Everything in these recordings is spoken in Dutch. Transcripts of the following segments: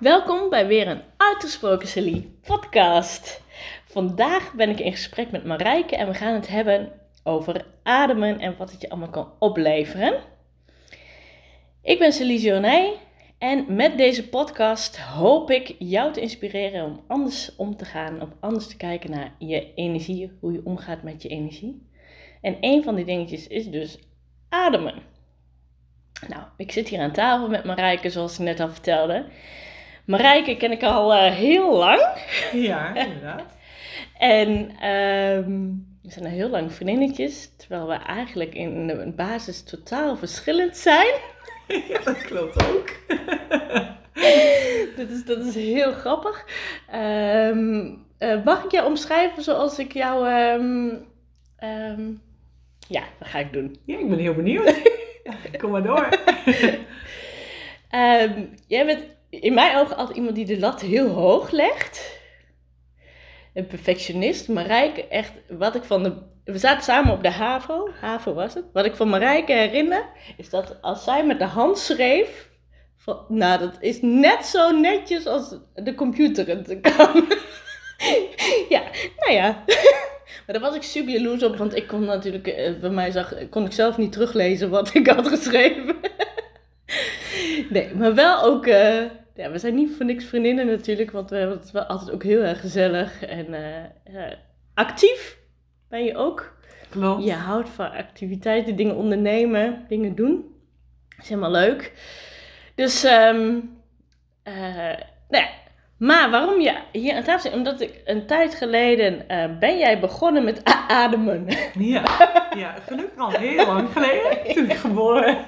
Welkom bij weer een Uitgesproken Celie podcast. Vandaag ben ik in gesprek met Marijke en we gaan het hebben over ademen en wat het je allemaal kan opleveren. Ik ben Celie Journay en met deze podcast hoop ik jou te inspireren om anders om te gaan, of anders te kijken naar je energie, hoe je omgaat met je energie. En een van die dingetjes is dus ademen. Nou, ik zit hier aan tafel met Marijke, zoals ik net al vertelde. Marijke ken ik al uh, heel lang. Ja, inderdaad. en ehm, we zijn al heel lang vriendinnetjes, terwijl we eigenlijk in de basis totaal verschillend zijn. Ja, dat klopt ook. dat, is, dat is heel grappig. Um, uh, mag ik jou omschrijven zoals ik jou... Um, ja, dat ga ik doen. Ja, ik ben heel benieuwd. Kom maar door. jij bent in mijn ogen altijd iemand die de lat heel hoog legt. Een perfectionist. Marijke, echt, wat ik van de... We zaten samen op de HAVO. HAVO was het. Wat ik van Marijke herinner, is dat als zij met de hand schreef... Nou, dat is net zo netjes als de computer het kan. ja, nou ja. Maar daar was ik super jaloers op, want ik kon natuurlijk... Eh, bij mij zag, kon ik zelf niet teruglezen wat ik had geschreven. nee, maar wel ook... Uh, ja, we zijn niet voor niks vriendinnen natuurlijk, want we hebben het wel altijd ook heel erg gezellig en uh, actief ben je ook. Klopt. Je houdt van activiteiten, dingen ondernemen, dingen doen. Dat is helemaal leuk. Dus, um, uh, nou ja, maar waarom je hier aan tafel zit, omdat ik een tijd geleden uh, ben jij begonnen met ademen. Ja, ja, gelukkig al heel lang geleden, toen ik geboren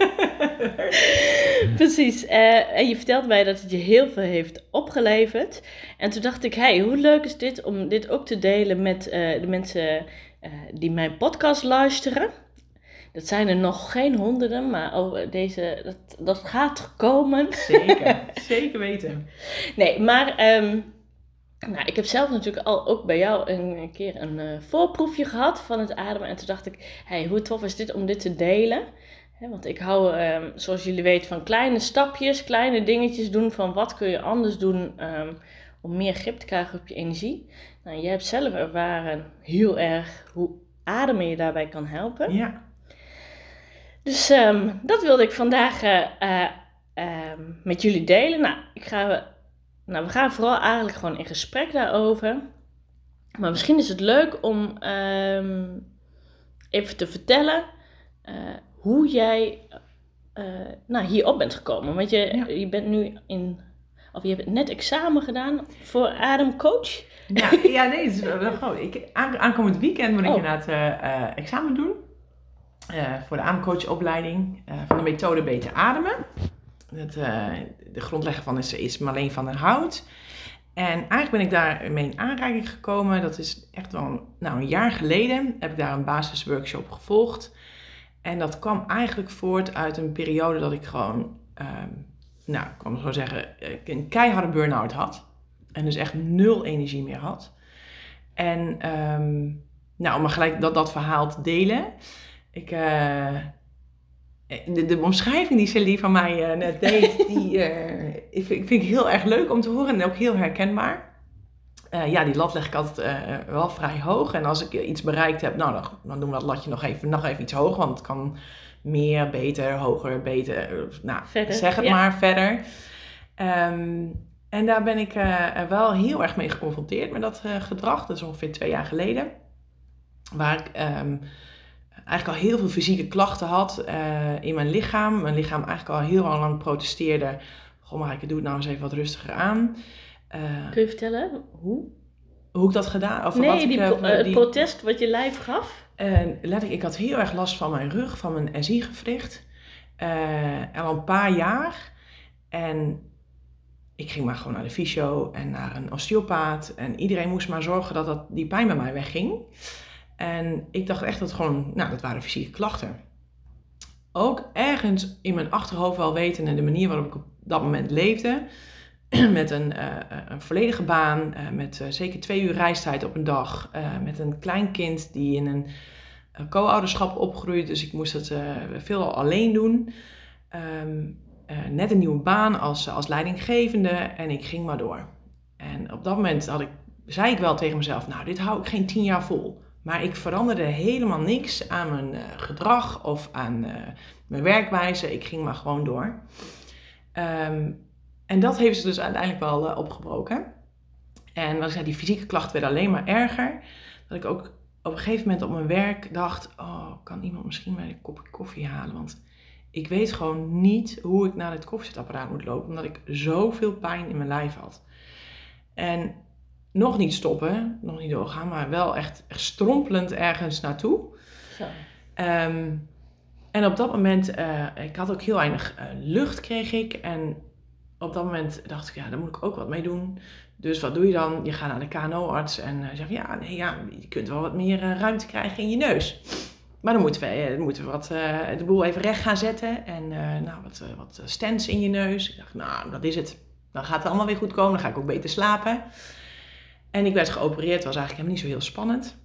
Precies, uh, en je vertelt mij dat het je heel veel heeft opgeleverd. En toen dacht ik, hey, hoe leuk is dit om dit ook te delen met uh, de mensen die mijn podcast luisteren. Dat zijn er nog geen honderden, maar over deze, dat, dat gaat komen. Zeker, zeker weten. Nee, maar um, nou, ik heb zelf natuurlijk al ook bij jou een keer een uh, voorproefje gehad van het ademen. En toen dacht ik, hey, hoe tof is dit om dit te delen? He, want ik hou, um, zoals jullie weten, van kleine stapjes, kleine dingetjes doen van wat kun je anders doen um, om meer grip te krijgen op je energie. Nou, jij hebt zelf ervaren heel erg hoe ademen je daarbij kan helpen. Ja. Dus um, dat wilde ik vandaag uh, uh, um, met jullie delen. Nou, ik ga, nou, we gaan vooral eigenlijk gewoon in gesprek daarover. Maar misschien is het leuk om um, even te vertellen uh, hoe jij nou, hierop bent gekomen. Want je, ja. je bent nu in, of je hebt net examen gedaan voor ademcoach. Ja, ja nee, het is wel gewoon. Ik, aankomend weekend moet ik oh. inderdaad examen doen. Uh, voor de ademcoachopleiding uh, van de methode Beter Ademen. Uh, de grondlegger van is, is Marleen van der Hout. En eigenlijk ben ik daarmee in aanraking gekomen. Dat is echt wel nou, een jaar geleden. Heb ik daar een basisworkshop gevolgd. En dat kwam eigenlijk voort uit een periode dat ik gewoon, nou, ik kan zo zeggen, een keiharde burn-out had. En dus echt nul energie meer had. En um, nou, om maar gelijk dat, dat verhaal te delen. Ik, uh, de, de, omschrijving die Celie van mij uh, net deed, die uh, ik vind, ik heel erg leuk om te horen en ook heel herkenbaar. ja, die lat leg ik altijd wel vrij hoog. En als ik iets bereikt heb, nou, dan, dan doen we dat latje nog even, nog even iets hoger. Want het kan meer, beter, hoger, beter. Nou, verder, zeg het ja. maar verder. Um, en daar ben ik wel heel erg mee geconfronteerd met dat gedrag. Dat is ongeveer twee jaar geleden. Waar ik... Um, eigenlijk al heel veel fysieke klachten had uh, in mijn lichaam. Mijn lichaam eigenlijk al heel lang protesteerde. Goh, maar ik doe het nou eens even wat rustiger aan. Uh, Kun je vertellen hoe? Hoe ik dat gedaan? Of nee, wat die, ik, uh, die, het protest wat je lijf gaf? let ik, ik had heel erg last van mijn rug, van mijn SI-gewricht. al een paar jaar. En ik ging maar gewoon naar de fysio en naar een osteopaat. En iedereen moest maar zorgen dat, dat die pijn bij mij wegging. En ik dacht echt dat gewoon, nou, dat waren fysieke klachten. Ook ergens in mijn achterhoofd wel weten en de manier waarop ik op dat moment leefde. Met een, uh, een volledige baan, uh, met zeker twee uur reistijd op een dag. met een klein kind die in een co-ouderschap opgroeit. Dus ik moest het veel alleen doen. Um, net een nieuwe baan als, als leidinggevende en ik ging maar door. En op dat moment had ik, zei ik wel tegen mezelf, nou dit hou ik geen tien jaar vol. Maar ik veranderde helemaal niks aan mijn uh, gedrag of aan uh, mijn werkwijze. Ik ging maar gewoon door. Um, en dat heeft ze dus uiteindelijk wel uh, opgebroken. En wat ik die fysieke klachten werden alleen maar erger. Dat ik ook op een gegeven moment op mijn werk dacht: Oh, kan iemand misschien mij een kopje koffie halen? Want ik weet gewoon niet hoe ik naar het koffiezetapparaat moet lopen, omdat ik zoveel pijn in mijn lijf had. En nog niet stoppen, nog niet doorgaan, maar wel echt, echt strompelend ergens naartoe. Zo. Um, en op dat moment, uh, ik had ook heel weinig uh, lucht, kreeg ik. En op dat moment dacht ik, ja, daar moet ik ook wat mee doen. Dus wat doe je dan? Je gaat naar de KNO-arts en uh, zegt, ja, nee, ja, je kunt wel wat meer ruimte krijgen in je neus. Maar dan moeten we, moeten we wat, de boel even recht gaan zetten. En nou, wat, wat stents in je neus. Ik dacht, nou, dat is het. Dan gaat het allemaal weer goed komen. Dan ga ik ook beter slapen. En ik werd geopereerd. was eigenlijk helemaal niet zo heel spannend.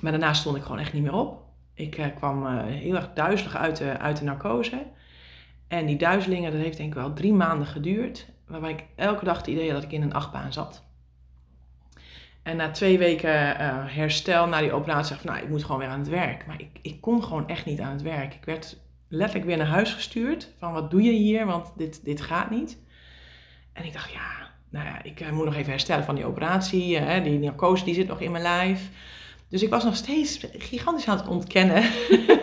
Maar daarna stond ik gewoon echt niet meer op. Ik uh, kwam uh, heel erg duizelig uit de, uit de narcose. En die duizelingen, dat heeft denk ik wel drie maanden geduurd. Waarbij ik elke dag het idee had dat ik in een achtbaan zat. En na twee weken uh, herstel na die operatie dacht ik, nou, ik moet gewoon weer aan het werk. Maar ik, ik kon gewoon echt niet aan het werk. Ik werd letterlijk weer naar huis gestuurd. Van, wat doe je hier? Want dit, dit gaat niet. En ik dacht, ja, nou ja, ik moet nog even herstellen van die operatie. die narcose die zit nog in mijn lijf. Dus ik was nog steeds gigantisch aan het ontkennen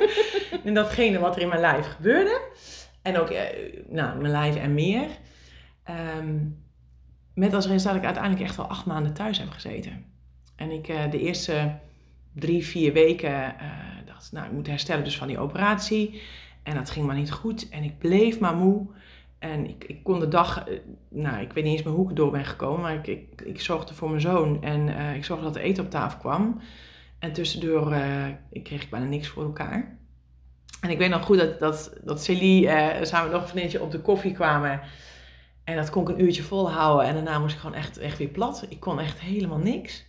in datgene wat er in mijn lijf gebeurde. En ook eh, nou, mijn lijf en meer. Um, met als resultaat dat ik uiteindelijk echt wel acht maanden thuis heb gezeten. En ik de eerste drie, vier weken dacht, nou, ik moet herstellen dus van die operatie. En dat ging maar niet goed. En ik bleef maar moe. En ik, ik kon de dag, nou, ik weet niet eens meer hoe ik door ben gekomen, maar ik, ik, zorgde voor mijn zoon en uh, ik zorgde dat er eten op tafel kwam. En tussendoor uh, ik kreeg ik bijna niks voor elkaar. En ik weet nog goed dat, dat, dat Celie samen nog een vriendje op de koffie kwamen. En dat kon ik een uurtje volhouden. En daarna moest ik gewoon echt, echt weer plat. Ik kon echt helemaal niks.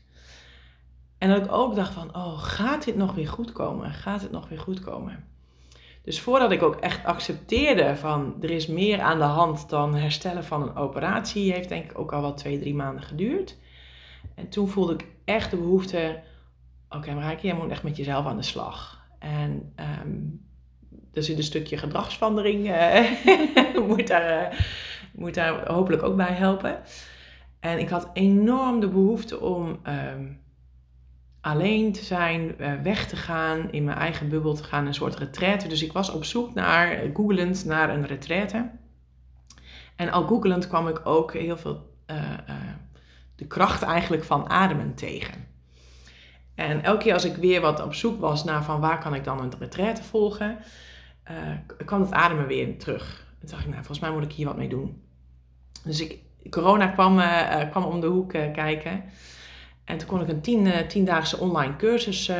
En dat ik ook dacht van, oh, gaat dit nog weer goed komen? Gaat het nog weer goed komen? Dus voordat ik ook echt accepteerde van, er is meer aan de hand dan herstellen van een operatie, heeft denk ik ook al wel twee, drie maanden geduurd. En toen voelde ik echt de behoefte oké, okay, Marijke, jij moet echt met jezelf aan de slag. En um, er zit een stukje gedragsverandering, uh, moet, daar, uh, moet daar hopelijk ook bij helpen. En ik had enorm de behoefte om um, alleen te zijn, uh, weg te gaan, in mijn eigen bubbel te gaan, een soort retraite. Dus ik was op zoek naar, googelend naar een retraite. En al googelend kwam ik ook heel veel de kracht eigenlijk van ademen tegen. En elke keer als ik weer wat op zoek was naar van waar kan ik dan een retraite volgen, kwam het ademen weer terug. En toen dacht ik, nou, volgens mij moet ik hier wat mee doen. Dus ik, corona kwam, kwam om de hoek kijken. En toen kon ik een tien, tiendaagse online cursus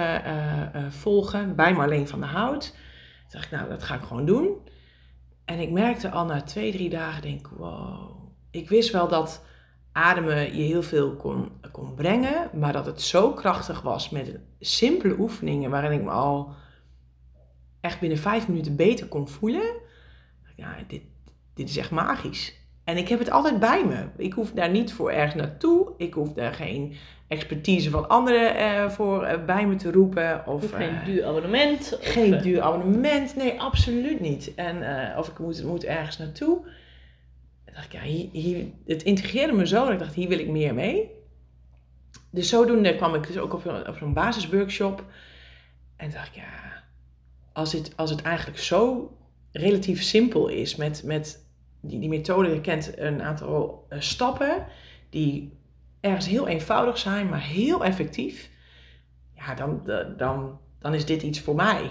volgen bij Marleen van der Hout. Toen dacht ik, nou, dat ga ik gewoon doen. En ik merkte al na twee, drie dagen, denk wow. Ik wist wel dat ademen je heel veel kon, kon brengen, maar dat het zo krachtig was met simpele oefeningen waarin ik me al echt binnen vijf minuten beter kon voelen. Ja, dit, dit is echt magisch. En ik heb het altijd bij me. Ik hoef daar niet voor ergens naartoe. Ik hoef daar geen expertise van anderen uh, voor uh, bij me te roepen. Of, geen uh, duur abonnement. Geen duur abonnement. Nee, absoluut niet. En, of ik moet, moet ergens naartoe dacht ik, ja, hier, hier, het integreerde me zo dat ik dacht, hier wil ik meer mee. Dus zodoende kwam ik dus ook op, op zo'n basisworkshop. En dacht ik, ja, als het, als het eigenlijk zo relatief simpel is met, met die, die methode, kent een aantal uh, stappen die ergens heel eenvoudig zijn, maar heel effectief. Ja, dan, dan, dan is dit iets voor mij.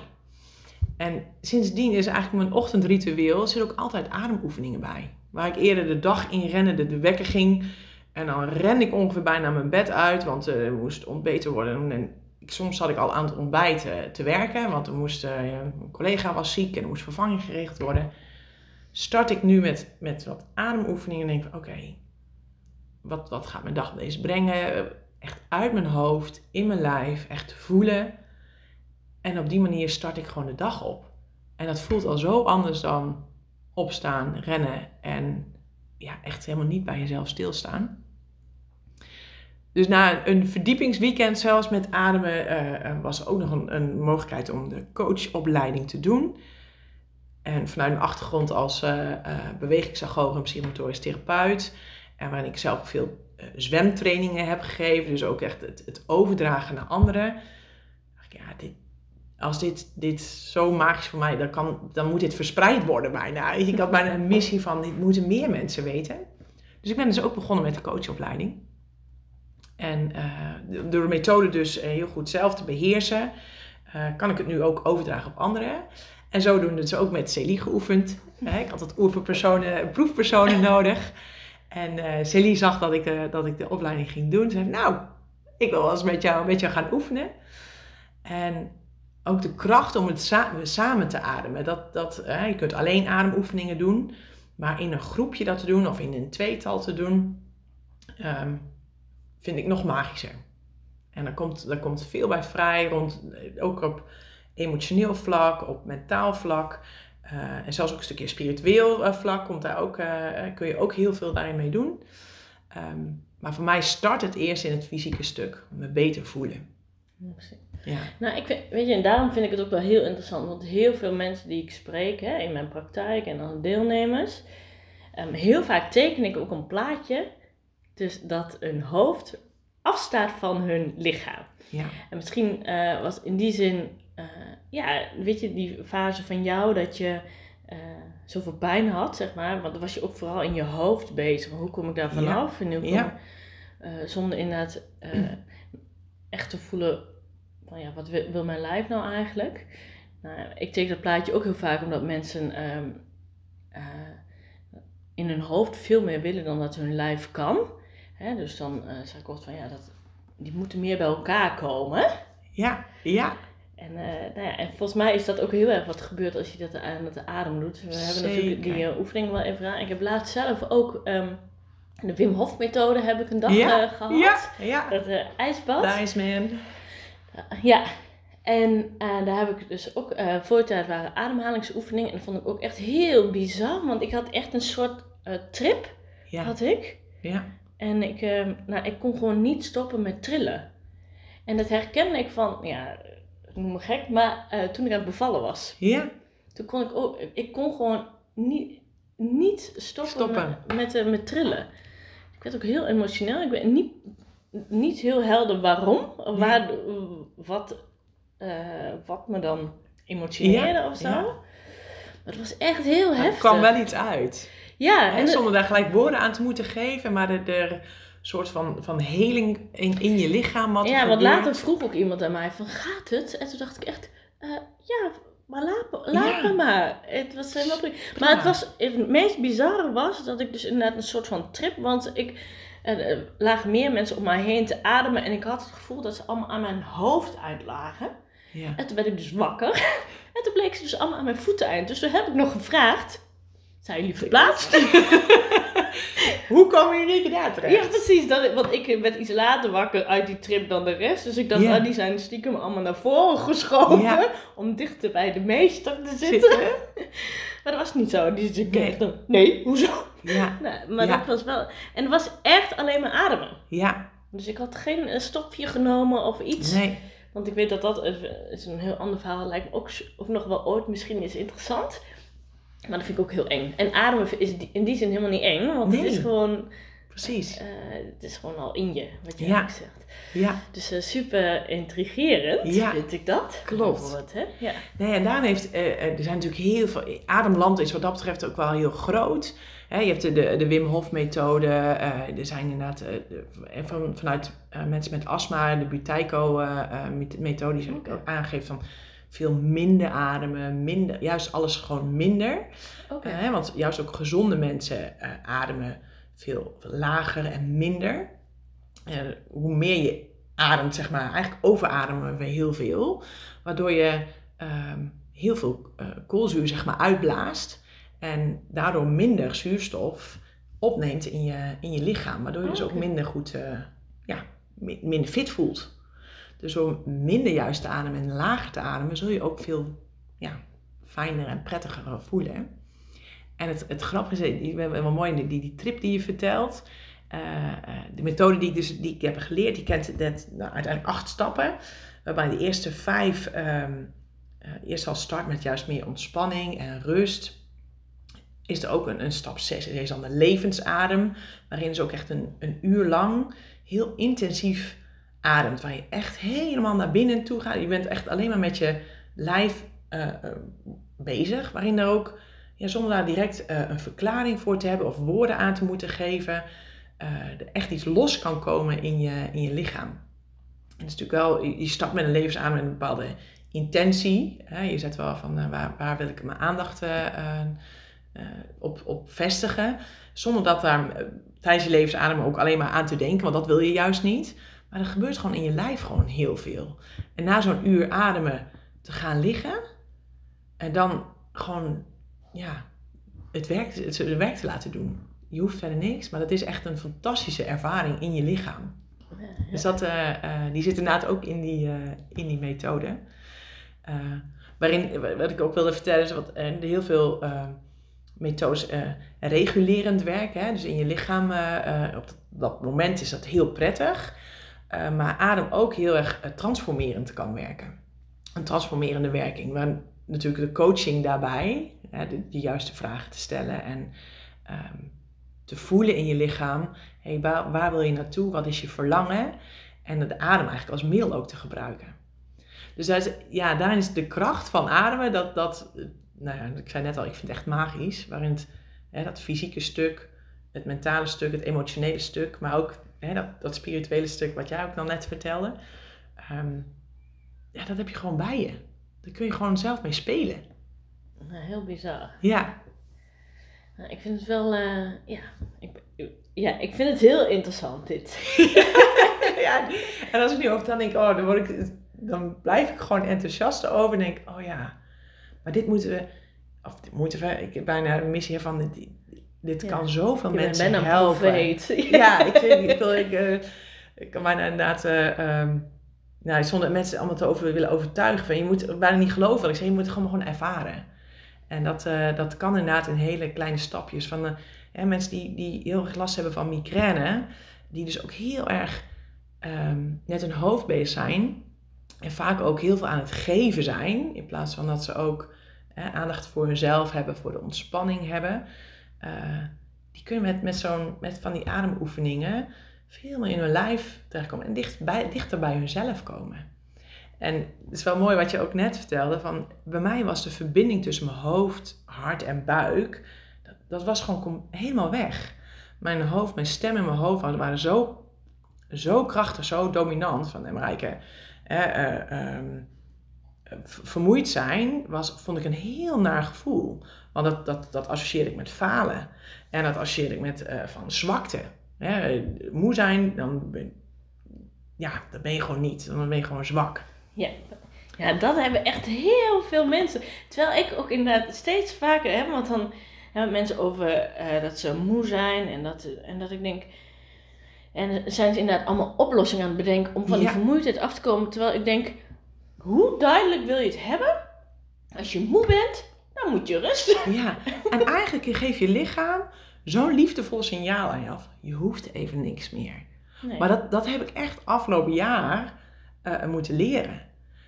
En sindsdien is eigenlijk mijn ochtendritueel, er zit ook altijd ademoefeningen bij. Waar ik eerder de dag in rende, de wekker ging. En dan ren ik ongeveer bijna mijn bed uit, want uh, er moest ontbeten worden. En ik, soms zat ik al aan het ontbijten te werken, want er moest, een collega was ziek en er moest vervanging geregeld worden. Start ik nu met, met wat ademoefeningen en denk ik, oké, wat, wat gaat mijn dag deze brengen? Echt uit mijn hoofd, in mijn lijf, echt voelen. En op die manier start ik gewoon de dag op. En dat voelt al zo anders dan opstaan, rennen en ja, echt helemaal niet bij jezelf stilstaan. Dus na een verdiepingsweekend zelfs met ademen uh, was ook nog een, een, mogelijkheid om de coachopleiding te doen. En vanuit mijn achtergrond als uh, en psychomotorisch therapeut. En waarin ik zelf veel zwemtrainingen heb gegeven. Dus ook echt het, het overdragen naar anderen. Ja, dit, als dit, dit zo magisch voor mij, dan, kan, dan moet dit verspreid worden bijna. Ik had bijna een missie van, dit moeten meer mensen weten. Dus ik ben dus ook begonnen met de coachopleiding. En uh, door de methode dus heel goed zelf te beheersen, kan ik het nu ook overdragen op anderen. En zodoende dus ook met Celie geoefend. ik had wat oefenpersonen, proefpersonen nodig. En uh, Celie zag dat ik, de, dat ik de opleiding ging doen. Ze zei, nou, ik wil wel eens met jou, met jou gaan oefenen. En ook de kracht om het samen te ademen. Dat, dat, hè, je kunt alleen ademoefeningen doen. Maar in een groepje dat te doen of in een tweetal te doen, um, vind ik nog magischer. En daar komt, daar komt veel bij vrij, rond, ook op emotioneel vlak, op mentaal vlak. Uh, en zelfs ook een stukje spiritueel uh, vlak komt daar ook, uh, kun je ook heel veel daarin mee doen. Um, maar voor mij start het eerst in het fysieke stuk, me beter voelen. Ja. Nou, ik vind, weet je, en daarom vind ik het ook wel heel interessant, want heel veel mensen die ik spreek hè, in mijn praktijk en dan deelnemers, um, heel vaak teken ik ook een plaatje dus dat een hoofd afstaat van hun lichaam. Ja. En misschien was in die zin, uh, ja, weet je, die fase van jou dat je uh, zoveel pijn had, zeg maar. Want dan was je ook vooral in je hoofd bezig. Hoe kom ik daar vanaf? Ja. En hoe ja. zonder inderdaad echt te voelen van ja, wat wil, wil, mijn lijf nou eigenlijk? Nou, ik teken dat plaatje ook heel vaak omdat mensen um, in hun hoofd veel meer willen dan dat hun lijf kan. Hè, dus dan uh, zei ik altijd van ja, dat, die moeten meer bij elkaar komen. Ja, ja. En, uh, nou ja, en volgens mij is dat ook heel erg wat gebeurt als je dat aan de adem doet. We Zeker. hebben natuurlijk die uh, oefening wel even aan. Ik heb laatst zelf ook um, de Wim Hof methode heb ik een dag ja. gehad. Ja, ja. Dat ijsbad. De Iceman. ja, en daar heb ik dus ook, voor de tijd waren ademhalingsoefeningen. En dat vond ik ook echt heel bizar. Want ik had echt een soort trip, ja. had ik. Ja. En ik, uh, nou, ik kon gewoon niet stoppen met trillen. En dat herkende ik van, ja, ik noem me gek, maar uh, toen ik aan het bevallen was. Ja. Toen kon ik ook, ik kon gewoon niet, niet stoppen, stoppen. Met, met, uh, met, trillen. Ik werd ook heel emotioneel. Ik weet niet, niet heel helder waarom, waar, wat, wat me dan emotioneerde ja. of zo. Ja. Maar het was echt heel heftig. Er kwam wel iets uit. Ja, en zonder daar gelijk woorden aan te moeten geven, maar er, er soort van, van heling in, in je lichaam wat Ja, want later vroeg ook iemand aan mij van, gaat het? En toen dacht ik echt, uh, ja, maar laat, laat ja. me maar. Het was helemaal prima. Maar het, was, het meest bizarre was dat ik dus inderdaad een soort van trip, want ik... Er lagen meer mensen om mij heen te ademen en ik had het gevoel dat ze allemaal aan mijn hoofd uitlagen. Ja. En toen werd ik dus wakker. En toen bleek ze dus allemaal aan mijn voeten eind. Dus toen heb ik nog gevraagd, zijn jullie verplaatst? Hoe komen jullie daar terecht? Ja, precies. Dat, want ik werd iets later wakker uit die trip dan de rest. Dus ik dacht, oh, die zijn stiekem allemaal naar voren geschoven. Om dichter bij de meester te zitten. zitten. maar dat was niet zo. Die zei, nee. Dan, nee, hoezo? Ja. Nou, maar dat was wel... En het was echt alleen maar ademen. Ja. Dus ik had geen stopje genomen of iets. Nee. Want ik weet dat dat is een heel ander verhaal. Lijkt me ook, ook nog wel ooit misschien is interessant. Maar dat vind ik ook heel eng. En ademen is in die zin helemaal niet eng, want nee. het is gewoon. Precies. Uh, het is gewoon al in je, wat je ja. zegt. Ja. Dus uh, super intrigerend, ja. vind ik dat. Klopt. Hè? Ja. Nee, en daarom heeft, uh, er zijn natuurlijk heel veel. Ademland is wat dat betreft ook wel heel groot. Hè, je hebt de, de, de Wim Hof methode. er zijn inderdaad van, vanuit mensen met astma, de Buteyko methode, die ook aangeeft van veel minder ademen, minder, juist alles gewoon minder. Okay. Uh, want juist ook gezonde mensen uh, ademen veel lager en minder. Uh, hoe meer je ademt, zeg maar, eigenlijk overademen we heel veel. Waardoor je ehm, heel veel koolzuur, zeg maar, uitblaast. En daardoor minder zuurstof opneemt in je, in je lichaam. Waardoor je dus okay. ook minder goed, ja, minder fit voelt. Dus door minder juist te ademen en lager te ademen, zul je ook veel ja, fijner en prettiger voelen. En het, het grappige is, die, wel mooi, die, die trip die je vertelt, uh, de methode die ik, dus, die ik heb geleerd, die kent nou, uiteindelijk acht stappen. Waarbij de eerste vijf uh, eerst al start met juist meer ontspanning en rust. Is er ook een, een stap 6, er is dan de levensadem, waarin ze ook echt een, een uur lang heel intensief ademt. Waar je echt helemaal naar binnen toe gaat. Je bent echt alleen maar met je lijf uh, bezig, waarin er ook, ja, zonder daar direct uh, een verklaring voor te hebben of woorden aan te moeten geven, er echt iets los kan komen in je, in je lichaam. En het is natuurlijk wel, je start met een levensadem met een bepaalde intentie. Hè? Je zet wel van waar, waar wil ik mijn aandacht op, op vestigen. Zonder dat daar tijdens je levensadem ook alleen maar aan te denken, want dat wil je juist niet. Maar er gebeurt gewoon in je lijf gewoon heel veel. En na zo'n uur ademen te gaan liggen en dan gewoon ja, het werk, het, werk te laten doen. Je hoeft verder niks, maar dat is echt een fantastische ervaring in je lichaam. Dus dat, uh, uh, die zit inderdaad ook in die, uh, in die methode. waarin, wat ik ook wilde vertellen, is er heel veel methodes regulerend werken. Hè? Dus in je lichaam, op dat, moment is dat heel prettig. Maar adem ook heel erg transformerend kan werken. Een transformerende werking. Waar natuurlijk de coaching daarbij, de, juiste vragen te stellen en um, te voelen in je lichaam. Hey, waar, wil je naartoe? Wat is je verlangen? En de adem eigenlijk als middel ook te gebruiken. Dus ja, daarin is de kracht van ademen, dat, dat, nou ja, ik zei net al, ik vind het echt magisch. Waarin het, hè, dat fysieke stuk, het mentale stuk, het emotionele stuk, maar ook hè, dat, dat spirituele stuk wat jij ook dan net vertelde. Um, ja, dat heb je gewoon bij je. Daar kun je gewoon zelf mee spelen. Nou, heel bizar. Ja. Nou, ik vind het wel, uh, ja, ik, ja, ik vind het heel interessant dit. ja, en als ik nu over dan denk, oh, dan, word ik, dan blijf ik gewoon enthousiast over en denk, oh ja, maar dit moeten we, of dit moeten we, ik heb bijna een missie van dit, dit ja. kan zoveel je mensen ben helpen. ja, ik, weet, ik, wil, ik, uh, ik kan bijna inderdaad, uh, um, nou, zonder mensen allemaal te over willen overtuigen, van, je moet bijna niet geloven. Ik zeg, je moet het gewoon, gewoon ervaren. En dat, uh, dat kan inderdaad in hele kleine stapjes. Van, hè, mensen die, die heel erg last hebben van migraine, die dus ook heel erg um, net hun hoofd bezig zijn. En vaak ook heel veel aan het geven zijn. In plaats van dat ze ook hè, aandacht voor hunzelf hebben, voor de ontspanning hebben. Uh, die kunnen met, met, zo'n, met van die ademoefeningen veel meer in hun lijf terechtkomen. En dicht bij, dichter bij hunzelf komen. En het is wel mooi wat je ook net vertelde. Van, bij mij was de verbinding tussen mijn hoofd, hart en buik. Dat, dat was gewoon helemaal weg. Mijn hoofd, mijn stem en mijn hoofd waren zo, zo krachtig, zo dominant. Van Marijke, eh, um, vermoeid zijn was, vond ik een heel naar gevoel. Want dat, dat, dat associeerde ik met falen. En dat associeerde ik met uh, van zwakte. Hè? Moe zijn, dan ben, ja, dan ben je gewoon niet. Dan ben je gewoon zwak. Ja. ja, dat hebben echt heel veel mensen. Terwijl ik ook inderdaad steeds vaker heb, want dan hebben mensen over uh, dat ze moe zijn en dat, en dat ik denk. En zijn ze inderdaad allemaal oplossingen aan het bedenken om van die vermoeidheid af te komen. Terwijl ik denk, hoe duidelijk wil je het hebben? Als je moe bent, dan moet je rusten. Ja, en eigenlijk geeft je lichaam zo'n liefdevol signaal aan je af. Je hoeft even niks meer. Nee. Maar dat, dat heb ik echt afgelopen jaar uh, moeten leren.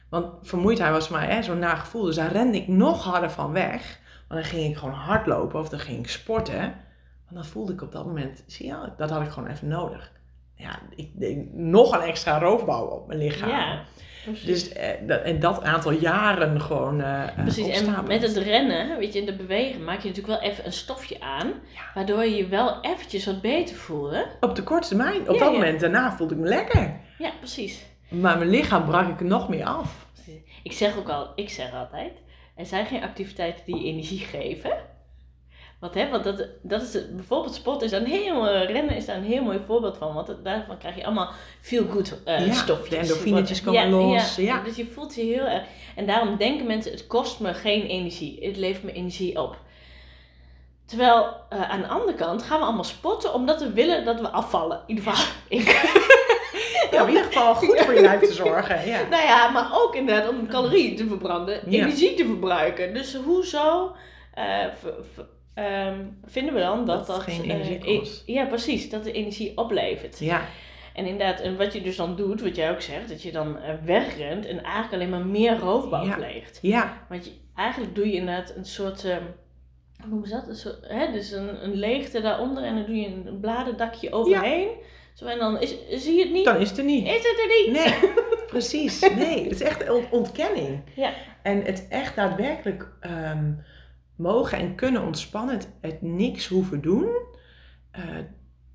Want vermoeidheid was voor mij zo'n nagevoel. Dus daar rende ik nog harder van weg. Want dan ging ik gewoon hardlopen of dan ging ik sporten. Want dan voelde ik op dat moment, zie je, dat had ik gewoon even nodig. Ja, ik deed nog een extra roofbouw op mijn lichaam. Ja, dus eh, dat, en dat aantal jaren gewoon. Uh, precies, en met het rennen, weet je, in de bewegen maak je natuurlijk wel even een stofje aan. Ja. Waardoor je je wel eventjes wat beter voelde. Op de korte termijn, op dat moment daarna voelde ik me lekker. Ja, precies. Maar mijn lichaam brak ik er nog meer af. Ik zeg ook al, ik zeg altijd, er zijn geen activiteiten die energie geven. Wat, hè, want dat, dat is het, bijvoorbeeld sport is een heel, rennen is daar een heel mooi voorbeeld van. Want daarvan krijg je allemaal feel good uh, ja, stofjes. De endorfinetjes komen ja, los. Ja, ja, Dus je voelt je heel erg. En daarom denken mensen, het kost me geen energie. Het levert me energie op. Terwijl uh, aan de andere kant gaan we allemaal sporten omdat we willen dat we afvallen. In ieder geval ik. Ja, in ieder geval goed voor je lijf te zorgen. Ja. nou ja, maar ook inderdaad om calorieën te verbranden, energie te verbruiken. Dus hoezo uh, ehm, vinden we dan dat Dat geen eh, energie e- kost. ja, precies. Dat de energie oplevert. Ja, En inderdaad, en wat je dus dan doet, wat jij ook zegt, dat je dan eh, wegrent en eigenlijk alleen maar meer roofbouw Ja. pleegt. ja, Want je, eigenlijk doe je inderdaad een soort, ehm, hoe noemen ze dat? Een soort, hè, dus een, een leegte daaronder en dan doe je een bladerdakje overheen. Zo, en dan is, zie je het niet. dan is het er niet. Is het er niet? Nee, precies. Nee, het is echt ontkenning. Ja. En het echt daadwerkelijk ehm, mogen en kunnen ontspannen, het, het niks hoeven doen. Eh,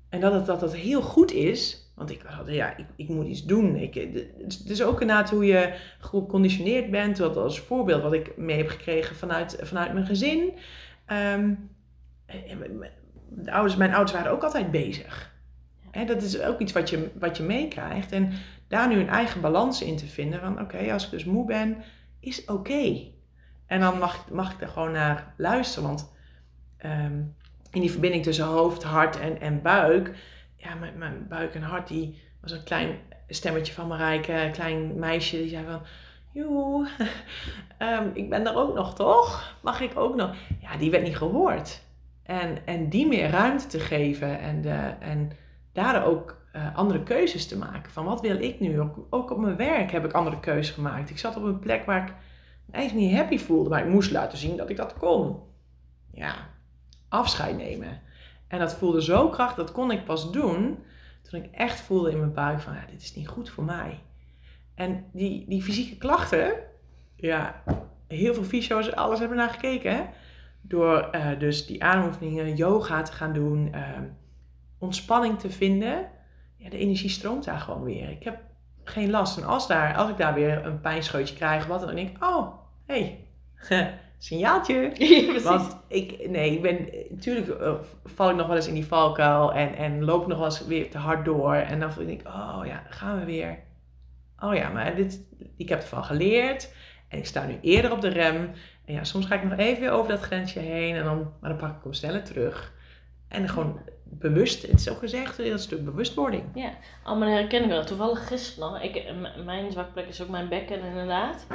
en dat het, dat dat heel goed is. Want ik had, ja, ik, ik moet iets doen. Ik, eh, het is- ook inderdaad hoe je geconditioneerd bent. Dat als voorbeeld wat ik mee heb gekregen vanuit, vanuit mijn gezin. Ehm, en de ouders, mijn ouders waren ook altijd bezig. Hè, dat is ook iets wat je, wat je meekrijgt. En daar nu een eigen balans in te vinden. Van oké, als ik dus moe ben, is oké. En dan mag, mag ik er gewoon naar luisteren. Want ehm, in die verbinding tussen hoofd, hart en, en buik. Ja, mijn, mijn buik en hart, die was een klein stemmetje van Marijke. Een klein meisje die zei van... Joe, ehm, ik ben er ook nog, toch? Mag ik ook nog? Ja, die werd niet gehoord. En, en die meer ruimte te geven en, de, en daar ook eh, andere keuzes te maken. Van wat wil ik nu? Ook, ook op mijn werk heb ik andere keuzes gemaakt. Ik zat op een plek waar ik eigenlijk niet happy voelde, maar ik moest laten zien dat ik dat kon. Ja, afscheid nemen. En dat voelde zo krachtig, dat kon ik pas doen toen ik echt voelde in mijn buik van, ja, dit is niet goed voor mij. En die, die fysieke klachten, ja, heel veel fysio's, alles hebben naar gekeken. Hè? Door eh, dus die ademoefeningen, yoga te gaan doen, ehm, ontspanning te vinden. Ja, de energie stroomt daar gewoon weer. Ik heb geen last. En als, daar, als ik daar weer een pijnscheutje krijg, wat, dan denk ik, oh, hey, signaaltje. Ja, precies. Want ik, nee, ik ben, natuurlijk eh, val ik nog wel eens in die valkuil en, en loop nog wel eens weer te hard door. En dan denk ik, oh ja, gaan we weer. Oh ja, maar dit, ik heb ervan geleerd en ik sta nu eerder op de rem. En ja, soms ga ik nog even weer over dat grensje heen, en dan, maar dan pak ik hem sneller terug. En gewoon bewust, het is ook gezegd, dat stuk bewustwording. Maar dat herken ik wel. Toevallig gisteren nog. Ik, mijn zwakplek is ook mijn bekken inderdaad.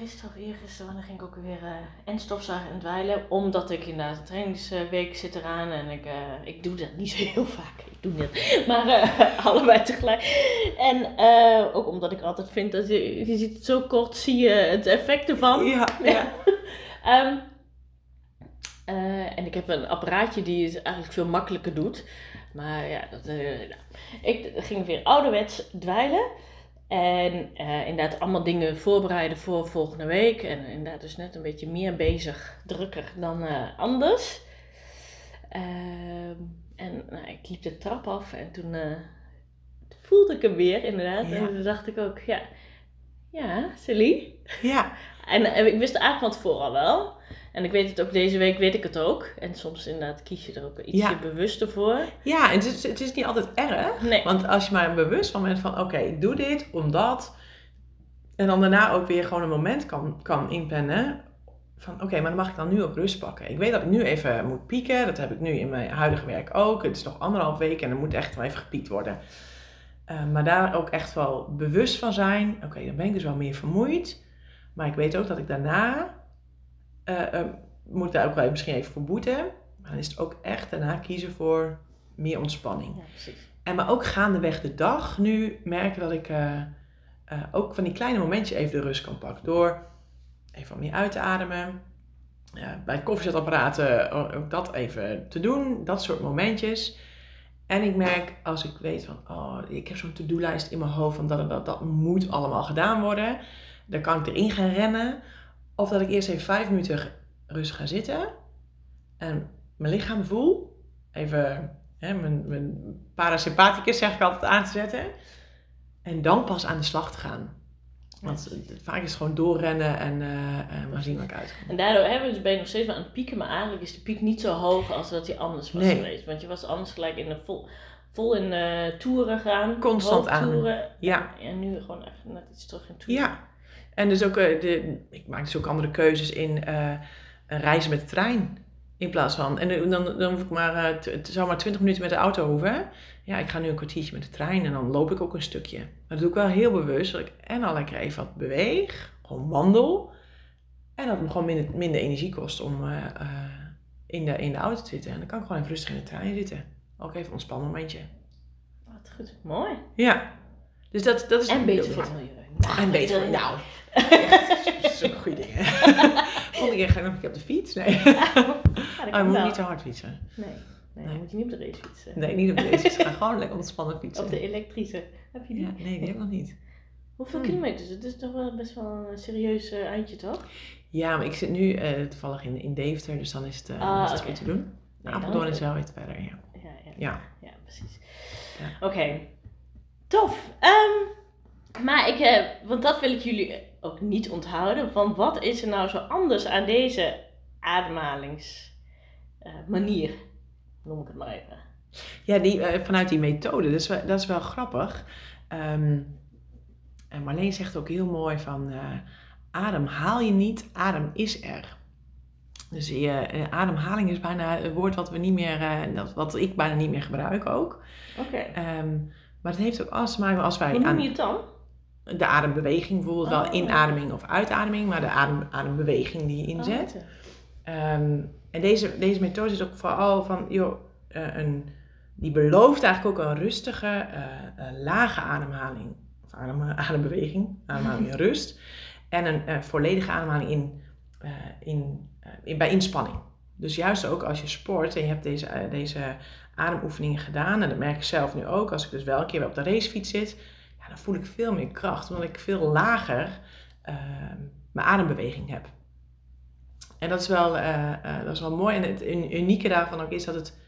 En gisteren of eergisteren, wanneer ging ik ook weer eh en stofzuigen en dweilen. Omdat ik inderdaad, de trainingsweek zit eraan en ik, eh, ik doe dat niet zo heel vaak. Ik doe dat, maar eh, allebei tegelijk. En ook omdat ik altijd vind dat je, je ziet het zo kort, zie je het effect ervan. Ja, ja. Ehm, eh, en ik heb een apparaatje die het eigenlijk veel makkelijker doet. Maar ja, dat, nou. ik ging weer ouderwets dweilen. En eh, inderdaad allemaal dingen voorbereiden voor volgende week. En inderdaad dus net een beetje meer bezig, drukker dan eh, anders. Ehm, en nou, ik liep de trap af en toen eh, voelde ik hem weer inderdaad. Ja. En toen dacht ik ook, ja, ja, Celie. ja. En, eh, ik wist eigenlijk van tevoren al wel. En ik weet het ook, deze week weet ik het ook. En soms inderdaad kies je er ook ietsje Ja. bewuster voor. ja en het is, het is niet altijd erg. Nee. Want als je maar bewust van bent van, oké, ik doe dit omdat... En dan daarna ook weer gewoon een moment kan, kan inplannen. Van, oké, maar dan mag ik dan nu ook rust pakken. Ik weet dat ik nu even moet pieken. Dat heb ik nu in mijn huidige werk ook. Het is nog anderhalf week en er moet echt wel even gepiekt worden. Eh, maar daar ook echt wel bewust van zijn. Oké, dan ben ik dus wel meer vermoeid. Maar ik weet ook dat ik daarna... eh, eh, moet ik daar ook wel misschien even voor boeten. Maar dan is het ook echt daarna kiezen voor meer ontspanning. Ja, precies. En maar ook gaandeweg de dag nu merken dat ik eh, ook van die kleine momentjes even de rust kan pakken. Door even meer uit te ademen. Bij koffiezetapparaten ook dat even te doen. Dat soort momentjes. En ik merk als ik weet van, oh, ik heb zo'n to-do-lijst in mijn hoofd van dat, dat, dat moet allemaal gedaan worden. Dan kan ik erin gaan rennen. Of dat ik eerst even vijf minuten rustig ga zitten. En mijn lichaam voel. Even hè, mijn, mijn parasympathicus zeg ik altijd aan te zetten. En dan pas aan de slag te gaan. Want vaak is het gewoon doorrennen en, eh, en maar zien waar ik uitkom. En daardoor hebben dus ben je nog steeds wel aan het pieken. Maar eigenlijk is de piek niet zo hoog als dat hij anders was Nee. geweest. Want je was anders gelijk in de vol, vol in eh toeren gaan. Constant aan. Ja. En nu gewoon echt net iets terug in toeren. Ja. En dus ook, eh, de, ik maak dus ook andere keuzes in eh, een reizen met de trein. In plaats van, en dan, dan hoef ik maar, eh, het zou maar 20 minuten met de auto hoeven. Ja, ik ga nu een kwartiertje met de trein en dan loop ik ook een stukje. Maar dat doe ik wel heel bewust, dat ik en al lekker even wat beweeg, gewoon wandel. En dat het me gewoon minder, minder energie kost om eh, eh, in, de, in de auto te zitten. En dan kan ik gewoon even rustig in de trein zitten. Ook even een ontspannen momentje. Wat goed. Mooi. Ja. Dus dat, dat is En beter voor het milieu. En beter. Nou, zulke goede dingen. Volgende keer ga ik nog een keer op de fiets. Nee. Ja, dat Oh, je moet wel. niet te hard fietsen. Nee, nee, moet je niet op de race fietsen. Nee, niet op deze. fiets. Ga gewoon lekker ontspannen fietsen. Op de elektrische. Heb je die? Ja, nee, die heb ik nog niet. Hoeveel Hmm. kilometers? Het is toch wel best wel een serieus eh, eindje, toch? Ja, maar ik zit nu eh, toevallig in, in Deventer, dus dan is het, Ah, dan is het te doen. Nee, Apeldoorn dan- is wel iets verder, ja. Ja, ja, Ja. ja precies. Ja. Oké, tof. Ehm, maar ik, eh, want dat wil ik jullie ook niet onthouden. Van wat is er nou zo anders aan deze ademhalingsmanier? noem ik het maar even. Ja, die, eh, vanuit die methode, dat is wel, dat is wel grappig. Ehm, en Marleen zegt ook heel mooi van, eh, adem haal je niet, adem is er. Dus je, eh, ademhaling is bijna een woord wat we niet meer, eh, dat, wat ik bijna niet meer gebruik ook. Oké. Ehm, maar het heeft ook alles te maken met als wij Hoe noem aan je het dan? De adembeweging, bijvoorbeeld wel Oh. inademing of uitademing, maar de adem, adembeweging die je inzet. Oh, Ehm, en deze, deze methode is ook vooral van, joh, eh, een, die belooft eigenlijk ook een rustige, eh, lage ademhaling. Of adem, adembeweging, ademhaling in rust. En een eh, volledige ademhaling in, in, in, bij inspanning. Dus juist ook als je sport en je hebt deze, deze ademoefeningen gedaan, en dat merk ik zelf nu ook, als ik dus wel een keer weer op de racefiets zit, dan voel ik veel meer kracht, omdat ik veel lager ehm, mijn adembeweging heb. En dat is wel, eh, eh, dat is wel mooi. En het un- unieke daarvan ook is dat het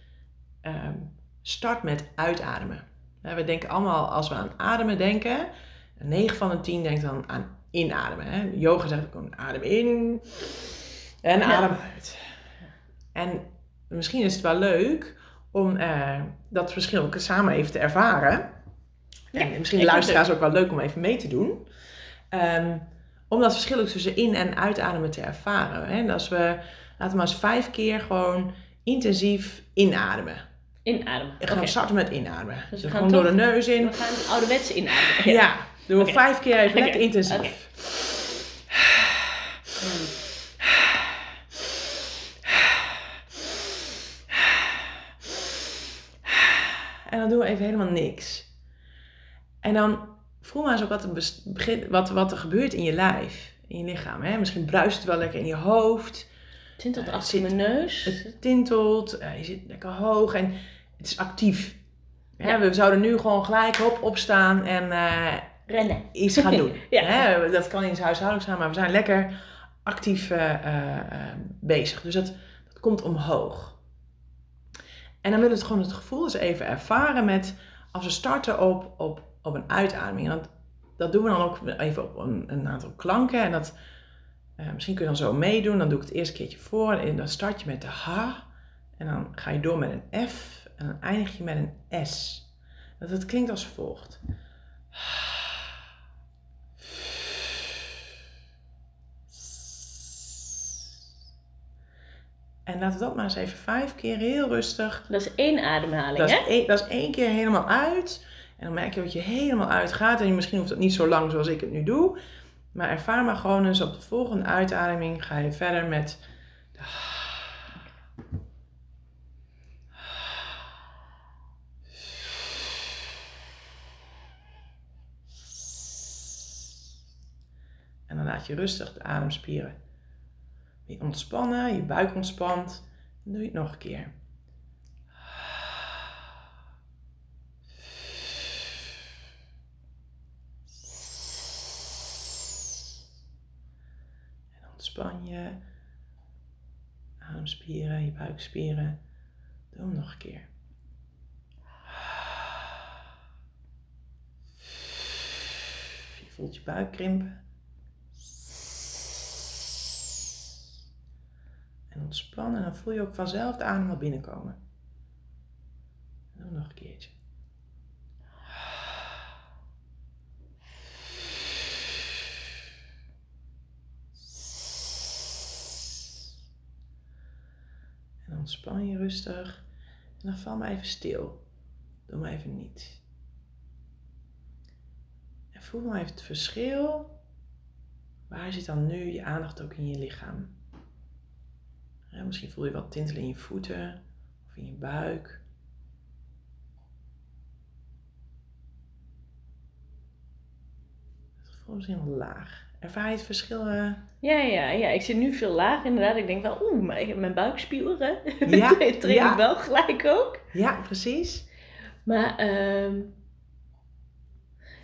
ehm, start met uitademen. We denken allemaal, als we aan ademen denken, 9 van de 10 denkt dan aan inademen. Hè? Yoga zegt ook adem in en Ja. adem uit. En misschien is het wel leuk om eh, dat verschil ook samen even te ervaren. Ja, en misschien luisteraars ook wel leuk om even mee te doen. Ehm, om dat verschil ook tussen in- en uitademen te ervaren. Hè? En als we, laten we maar eens vijf keer gewoon intensief inademen. Inademen. We gaan starten met inademen. Dus Dus we we gaan gewoon door de neus in. We gaan ouderwetse inademen. Ja, doen we vijf keer even lekker intensief. En dan doen we even helemaal niks. En dan voel maar eens ook wat er, wat, wat er gebeurt in je lijf, in je lichaam. Hè? Misschien bruist het wel lekker in je hoofd. Tintelt Eh, achter mijn neus. Het tintelt, eh, je zit lekker hoog en het is actief. Hè, Ja. We zouden nu gewoon gelijk hop, opstaan en eh, Rennen. iets gaan doen. Ja. Hè, dat kan in het huishoudelijk zijn, maar we zijn lekker actief bezig. Dus dat, dat komt omhoog. En dan willen we het gewoon het gevoel eens even ervaren met als we starten op, op, op een uitademing. Dat doen we dan ook even op een, een aantal klanken. En dat, eh, misschien kun je dan zo meedoen. Dan doe ik het eerst een keertje voor. En dan start je met de H. En dan ga je door met een F. En dan eindig je met een S. Dat, dat klinkt als volgt. En laten we dat maar eens even vijf keer heel rustig. Dat is één ademhaling, Dat hè? is, één, dat is één keer helemaal uit. En dan merk je dat je helemaal uitgaat. En misschien hoeft het niet zo lang zoals ik het nu doe. Maar ervaar maar gewoon eens op de volgende uitademing ga je verder met. de En dan laat je rustig de ademspieren weer ontspannen, je buik ontspant. Dan doe je het nog een keer. Ontspan je ademspieren, je buikspieren. Doe hem nog een keer. Je voelt je buik krimpen. En ontspannen. En dan voel je ook vanzelf de adem wel binnenkomen. Doe hem nog een keertje. Ontspan je rustig. En dan val maar even stil. Doe maar even niet. En voel maar even het verschil waar zit dan nu je aandacht ook in je lichaam? Misschien voel je wat tintelen in je voeten of in je buik. Het voelt wel laag. Ervaar je het verschil? Ja, ja, ja. Ik zit nu veel lager inderdaad. Ik denk wel, oeh, heb mijn buikspieren. Ja, train ja. ik wel gelijk ook. Ja, precies. Maar ehm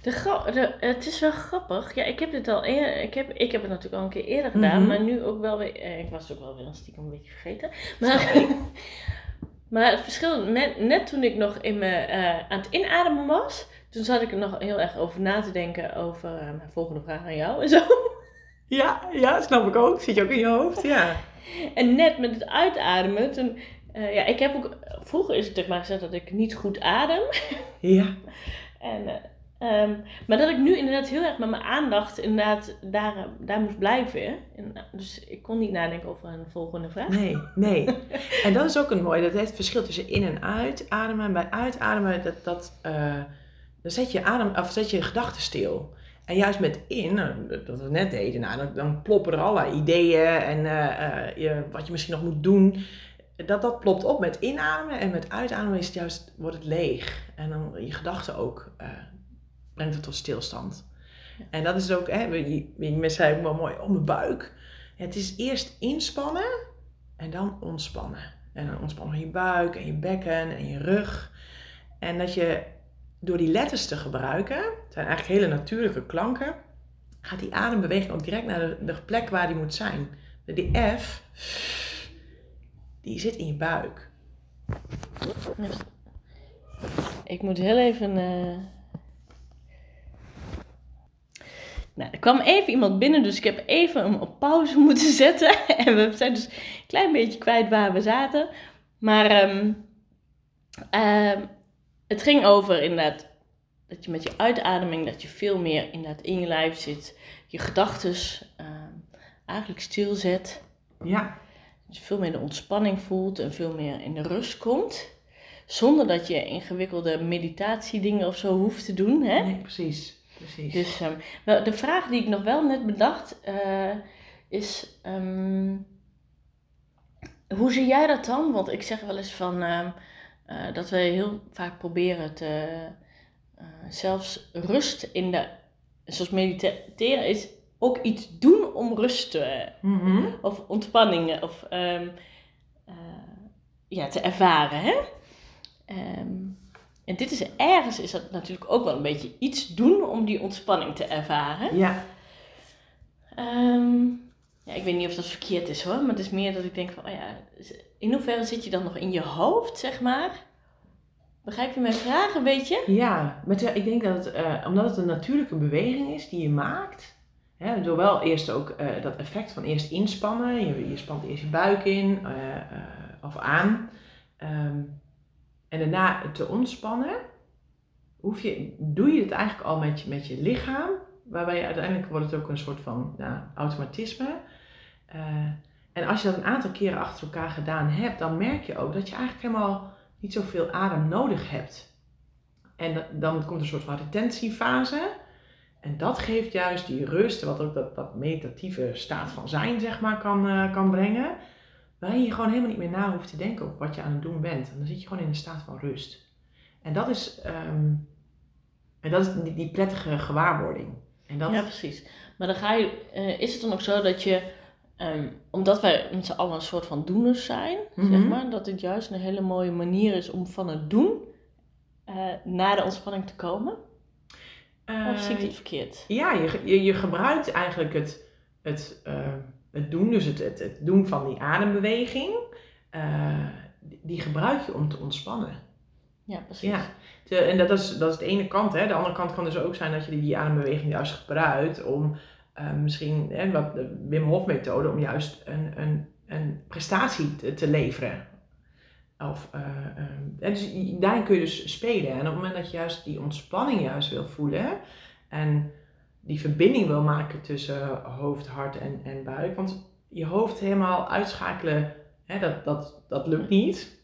de het is wel grappig. Ja, ik heb dit al eerder, ik heb, ik heb het natuurlijk al een keer eerder gedaan, Mhm. maar nu ook wel weer, eh, ik was het ook wel weer een stiekem een beetje vergeten. Maar, maar het verschil, net, net toen ik nog in mijn, eh, aan het inademen was, toen zat ik er nog heel erg over na te denken over eh, mijn volgende vraag aan jou en zo. Ja, ja, snap ik ook. Zit je ook in je hoofd? Ja. En net met het uitademen, toen, eh, ja, ik heb ook, vroeger is het tegen mij gezegd dat ik niet goed adem. Ja. En, eh, ehm, maar dat ik nu inderdaad heel erg met mijn aandacht inderdaad daar, eh, daar moest blijven. En, dus ik kon niet nadenken over een volgende vraag. Nee, nee. En dat is ook een mooi. Dat heeft het verschil tussen in- en uitademen. En bij uitademen, dat, dat, dan zet je, adem, of zet je gedachten stil. En juist met in, nou, dat we net deden, nou, dan, dan ploppen er allerlei ideeën en eh, eh, je, wat je misschien nog moet doen. Dat, dat plopt op met inademen en met uitademen is het juist, wordt het leeg. En dan je gedachten ook, eh, brengt het tot stilstand. En dat is ook, hè, je, je mensen zei ook wel mooi, oh mijn buik. Het is eerst inspannen en dan ontspannen. En dan ontspannen je buik en je bekken en je rug. En dat je door die letters te gebruiken, het zijn eigenlijk hele natuurlijke klanken, gaat die adembeweging ook direct naar de, plek waar die moet zijn. Die F, die zit in je buik. Ik moet heel even. eh, Nou, er kwam even iemand binnen, dus ik heb even hem op pauze moeten zetten. En we zijn dus een klein beetje kwijt waar we zaten. Maar ehm, het ging over inderdaad dat je met je uitademing, dat je veel meer inderdaad in je lijf zit. Je gedachten eigenlijk stilzet. Ja, Dat je veel meer de ontspanning voelt en veel meer in de rust komt. Zonder dat je ingewikkelde meditatiedingen of zo hoeft te doen. Hè? nee, precies. precies. Dus ehm, wel, de vraag die ik nog wel net bedacht eh, is: ehm, hoe zie jij dat dan? Want ik zeg wel eens van ehm, eh, dat we heel vaak proberen te. eh, zelfs rust in de. Zoals mediteren is ook iets doen om rust te, Mhm. of ontspanning of ehm, eh, ja, te ervaren. Hè? Ehm, en dit is ergens is dat natuurlijk ook wel een beetje iets doen om die ontspanning te ervaren. Ja, Ehm, ja, ik weet niet of dat verkeerd is hoor, maar het is meer dat ik denk van, oh ja, in hoeverre zit je dan nog in je hoofd, zeg maar? Begrijp je mijn vraag een beetje? Ja, de- ik denk dat het, eh, omdat het een natuurlijke beweging is die je maakt, hè, door wel eerst ook eh, dat effect van eerst inspannen, je, je spant eerst je buik in eh, of aan, ehm, en daarna te ontspannen, hoef je, doe je het eigenlijk al met je, met je lichaam, waarbij je uiteindelijk wordt het ook een soort van nou, automatisme. Eh, en als je dat een aantal keren achter elkaar gedaan hebt, dan merk je ook dat je eigenlijk helemaal niet zoveel adem nodig hebt. En dan komt een soort van retentiefase. En dat geeft juist die rust, wat ook dat, dat meditatieve staat van zijn, zeg maar, kan, eh, kan brengen. Waarin je gewoon helemaal niet meer na hoeft te denken over wat je aan het doen bent. En dan zit je gewoon in een staat van rust. En dat is, ehm, en dat is die, die prettige gewaarwording. En dat, Ja, precies. Maar dan ga je, eh, is het dan ook zo dat je, ehm, omdat wij met z'n allen een soort van doeners zijn, zeg Mhm. maar, dat het juist een hele mooie manier is om van het doen eh, naar de ontspanning te komen? Of zie ik eh, het verkeerd? Ja, je, je, je gebruikt eigenlijk het, het, eh, het doen, dus het, het, het doen van die adembeweging, eh, die, gebruik je om te ontspannen. Ja, precies. Ja, en dat is, dat is de ene kant. Hè. De andere kant kan dus ook zijn dat je die adembeweging juist gebruikt om eh, misschien, hè, wat de Wim Hof methode, om juist een, een, een prestatie te, leveren. Of, dus daarin kun je dus spelen. En op het moment dat je juist die ontspanning juist wil voelen en die verbinding wil maken tussen hoofd, hart en, en buik. Want je hoofd helemaal uitschakelen, hè, dat, dat, dat lukt niet.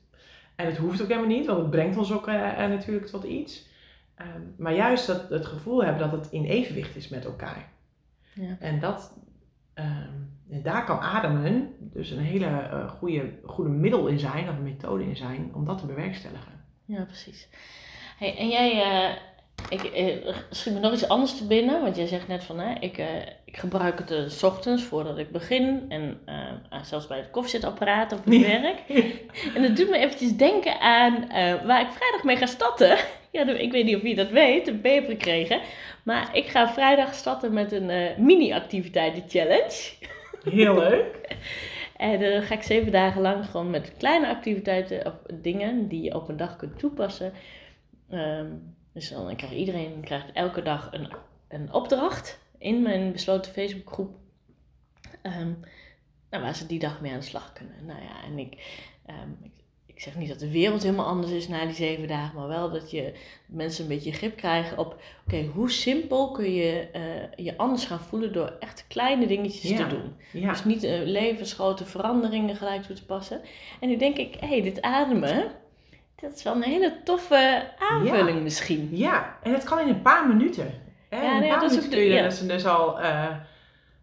En het hoeft ook helemaal niet, want het brengt ons ook natuurlijk tot iets. Ehm, maar juist dat, het gevoel hebben dat het in evenwicht is met elkaar. Ja. En dat, ehm, daar kan ademen dus een hele uh, goede, goede middel in zijn, of een methode in zijn, om dat te bewerkstelligen. Ja, precies. Hey, en jij, uh, ik uh, schiet me nog iets anders te binnen, want jij zegt net van, hè, ik, ik gebruik het s ochtends voordat ik begin en zelfs bij het koffiezetapparaat op het werk. en dat doet me eventjes denken aan waar ik vrijdag mee ga starten. ja, ik weet niet of je dat weet, een paper gekregen. Maar ik ga vrijdag starten met een mini-activiteiten challenge. Heel leuk. En dan ga ik zeven dagen lang gewoon met kleine activiteiten of dingen die je op een dag kunt toepassen. Um, dus dan krijgt iedereen krijgt elke dag een, een opdracht in mijn besloten Facebookgroep. Um, nou, waar ze die dag mee aan de slag kunnen. Nou ja, en ik, um, ik ik zeg niet dat de wereld helemaal anders is na die zeven dagen, maar wel dat je mensen een beetje grip krijgen op, oké, hoe simpel kun je uh, je anders gaan voelen door echt kleine dingetjes te doen. Ja. Dus niet uh, levensgrote veranderingen gelijk toe te passen. En nu denk ik, hé, hey, dit ademen, dat is wel een hele toffe aanvulling misschien. Ja, en het kan in een paar minuten. Hè? Ja, in een paar minuten kun je dus, dus al uh,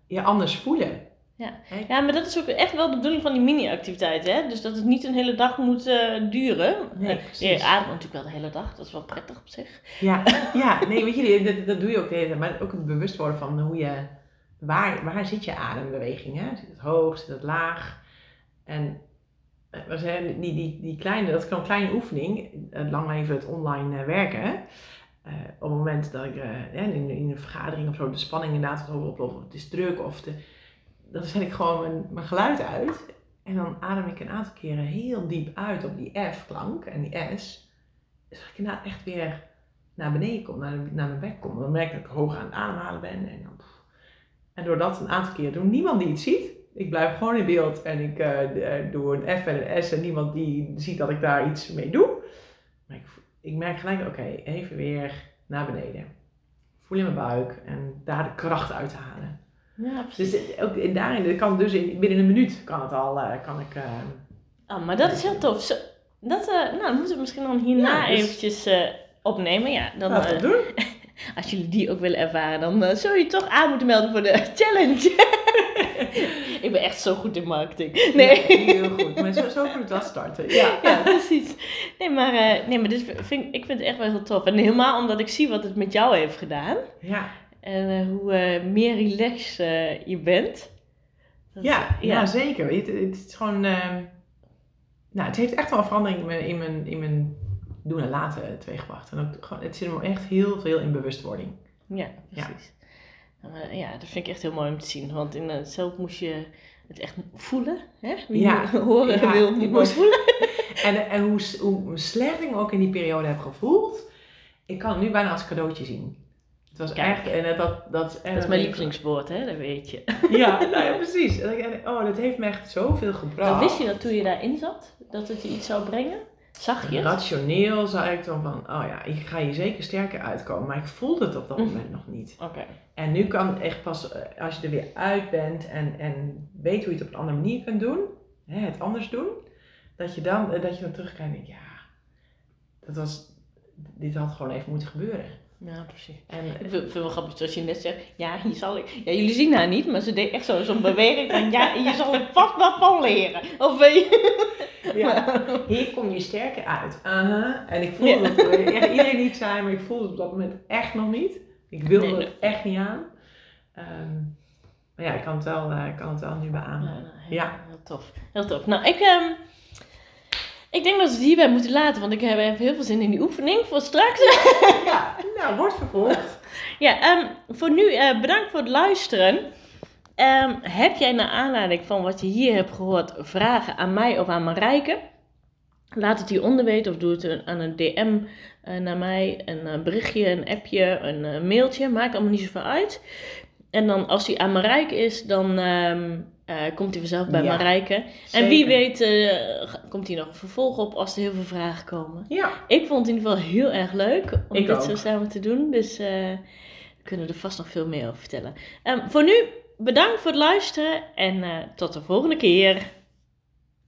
je anders voelen. Ja. ja, maar dat is ook echt wel de bedoeling van die mini-activiteit. Hè? Dus dat het niet een hele dag moet uh, duren. Nee, je ademt natuurlijk wel de hele dag, dat is wel prettig op zich. Ja, ja nee, weet je, dat, dat doe je ook de hele tijd. Maar ook het bewust worden van hoe je, waar, waar zit je adembeweging? Hè? Zit het hoog, zit het laag? En eh, we zijn die, die, die kleine, dat is een kleine oefening, lang leven het online werken. Uh, op het moment dat ik in, in, een vergadering of zo de spanning inderdaad wat oploopt, of het is druk of de dan zet ik gewoon mijn, geluid uit. En dan adem ik een aantal keren heel diep uit op die F-klank en die S. Zodat ik inderdaad echt weer naar beneden kom, naar, naar mijn bek kom. Dan merk ik dat ik hoog aan het ademhalen ben. En, dan, en door dat een aantal keer doen, niemand die het ziet. Ik blijf gewoon in beeld en ik uh, doe een F en een S en niemand die ziet dat ik daar iets mee doe. Maar ik, ik merk gelijk, oké, even weer naar beneden. Voel in mijn buik en daar de kracht uit halen. Ja, precies. Dus ook in, daarin, kan dus in, binnen een minuut kan het al, uh, kan ik... Uh, oh, maar dat is heel tof. Zo, dat, nou, dan moeten we misschien dan hierna ja, dus, eventjes opnemen. Ja, dan, doen. als jullie die ook willen ervaren, dan zul je toch aan moeten melden voor de challenge. ik ben echt zo goed in marketing. Nee. heel goed. Maar zo, zo moet het wel starten. Ja, ja precies. Nee, maar, nee, maar dit vind, ik vind het echt wel heel tof. En helemaal omdat ik zie wat het met jou heeft gedaan. Ja. En uh, hoe uh, meer relaxed uh, je bent. Dat, ja, ja. zeker. Het, het, is gewoon. Ehm, nou, het heeft echt wel een verandering in mijn, in mijn, in mijn doen en laten teweeggebracht. En ook, gewoon, het zit hem echt heel veel in bewustwording. Ja, precies. Ja. Ja, dat vind ik echt heel mooi om te zien. Want in, zelf moest je het echt voelen. Hè? Wie ja. horen ja, wil, die moest voelen. en en hoe, hoe slecht ik me ook in die periode heb gevoeld. Ik kan het nu bijna als cadeautje zien. Het was echt, en dat, dat, dat, dat is mijn lievelingswoord, hè, dat weet je. Ja, nou ja, precies. En oh, dat heeft me echt zoveel gebracht. Dan wist je dat toen je daarin zat, dat het je iets zou brengen? Zag je het? Rationeel zei ik dan van, oh ja, ik ga hier zeker sterker uitkomen. Maar ik voelde het op dat mhm. moment nog niet. Oké. En nu kan het echt pas, eh, als je er weer uit bent en, en weet hoe je het op een andere manier kunt doen, hè, het anders doen, dat je dan, eh, dat je dan terugkijkt en denkt, ja, dat was, dit had gewoon even moeten gebeuren. Ja, precies. En ik vind het wel grappig zoals je net zegt, ja, hier zal ik, ja, jullie zien haar niet, maar ze deed echt zo'n zo beweging van, ja, hier zal ik vast wat van leren. Of weet je. Ja, hier kom je sterker uit. Uh -huh. En ik voelde ja. dat echt iedereen niet zei, maar ik voelde het op dat moment echt nog niet. Ik wilde nee, het echt niet aan. Um, maar ja, ik kan het wel, uh, kan het wel nu beamen. Ja, nou, heel, ja. heel tof. Heel tof. Nou, ik... Um, ik denk dat we het hierbij moeten laten, want ik heb heel veel zin in die oefening voor straks. Ja, nou, wordt vervolgd. Ja, um, voor nu uh, bedankt voor het luisteren. Um, heb jij naar aanleiding van wat je hier hebt gehoord vragen aan mij of aan Marijke? Laat het hieronder weten of doe het aan een DM uh, naar mij, een uh, berichtje, een appje, een mailtje. Maakt allemaal niet zoveel uit. En dan als die aan Marijke is, dan um, uh, komt hij vanzelf bij ja, Marijke. En wie weet uh, komt hij nog een vervolg op als er heel veel vragen komen. Ja. Ik vond het in ieder geval heel erg leuk om Ik dit ook. zo samen te doen. Dus uh, we kunnen er vast nog veel meer over vertellen. Um, voor nu, bedankt voor het luisteren en tot de volgende keer.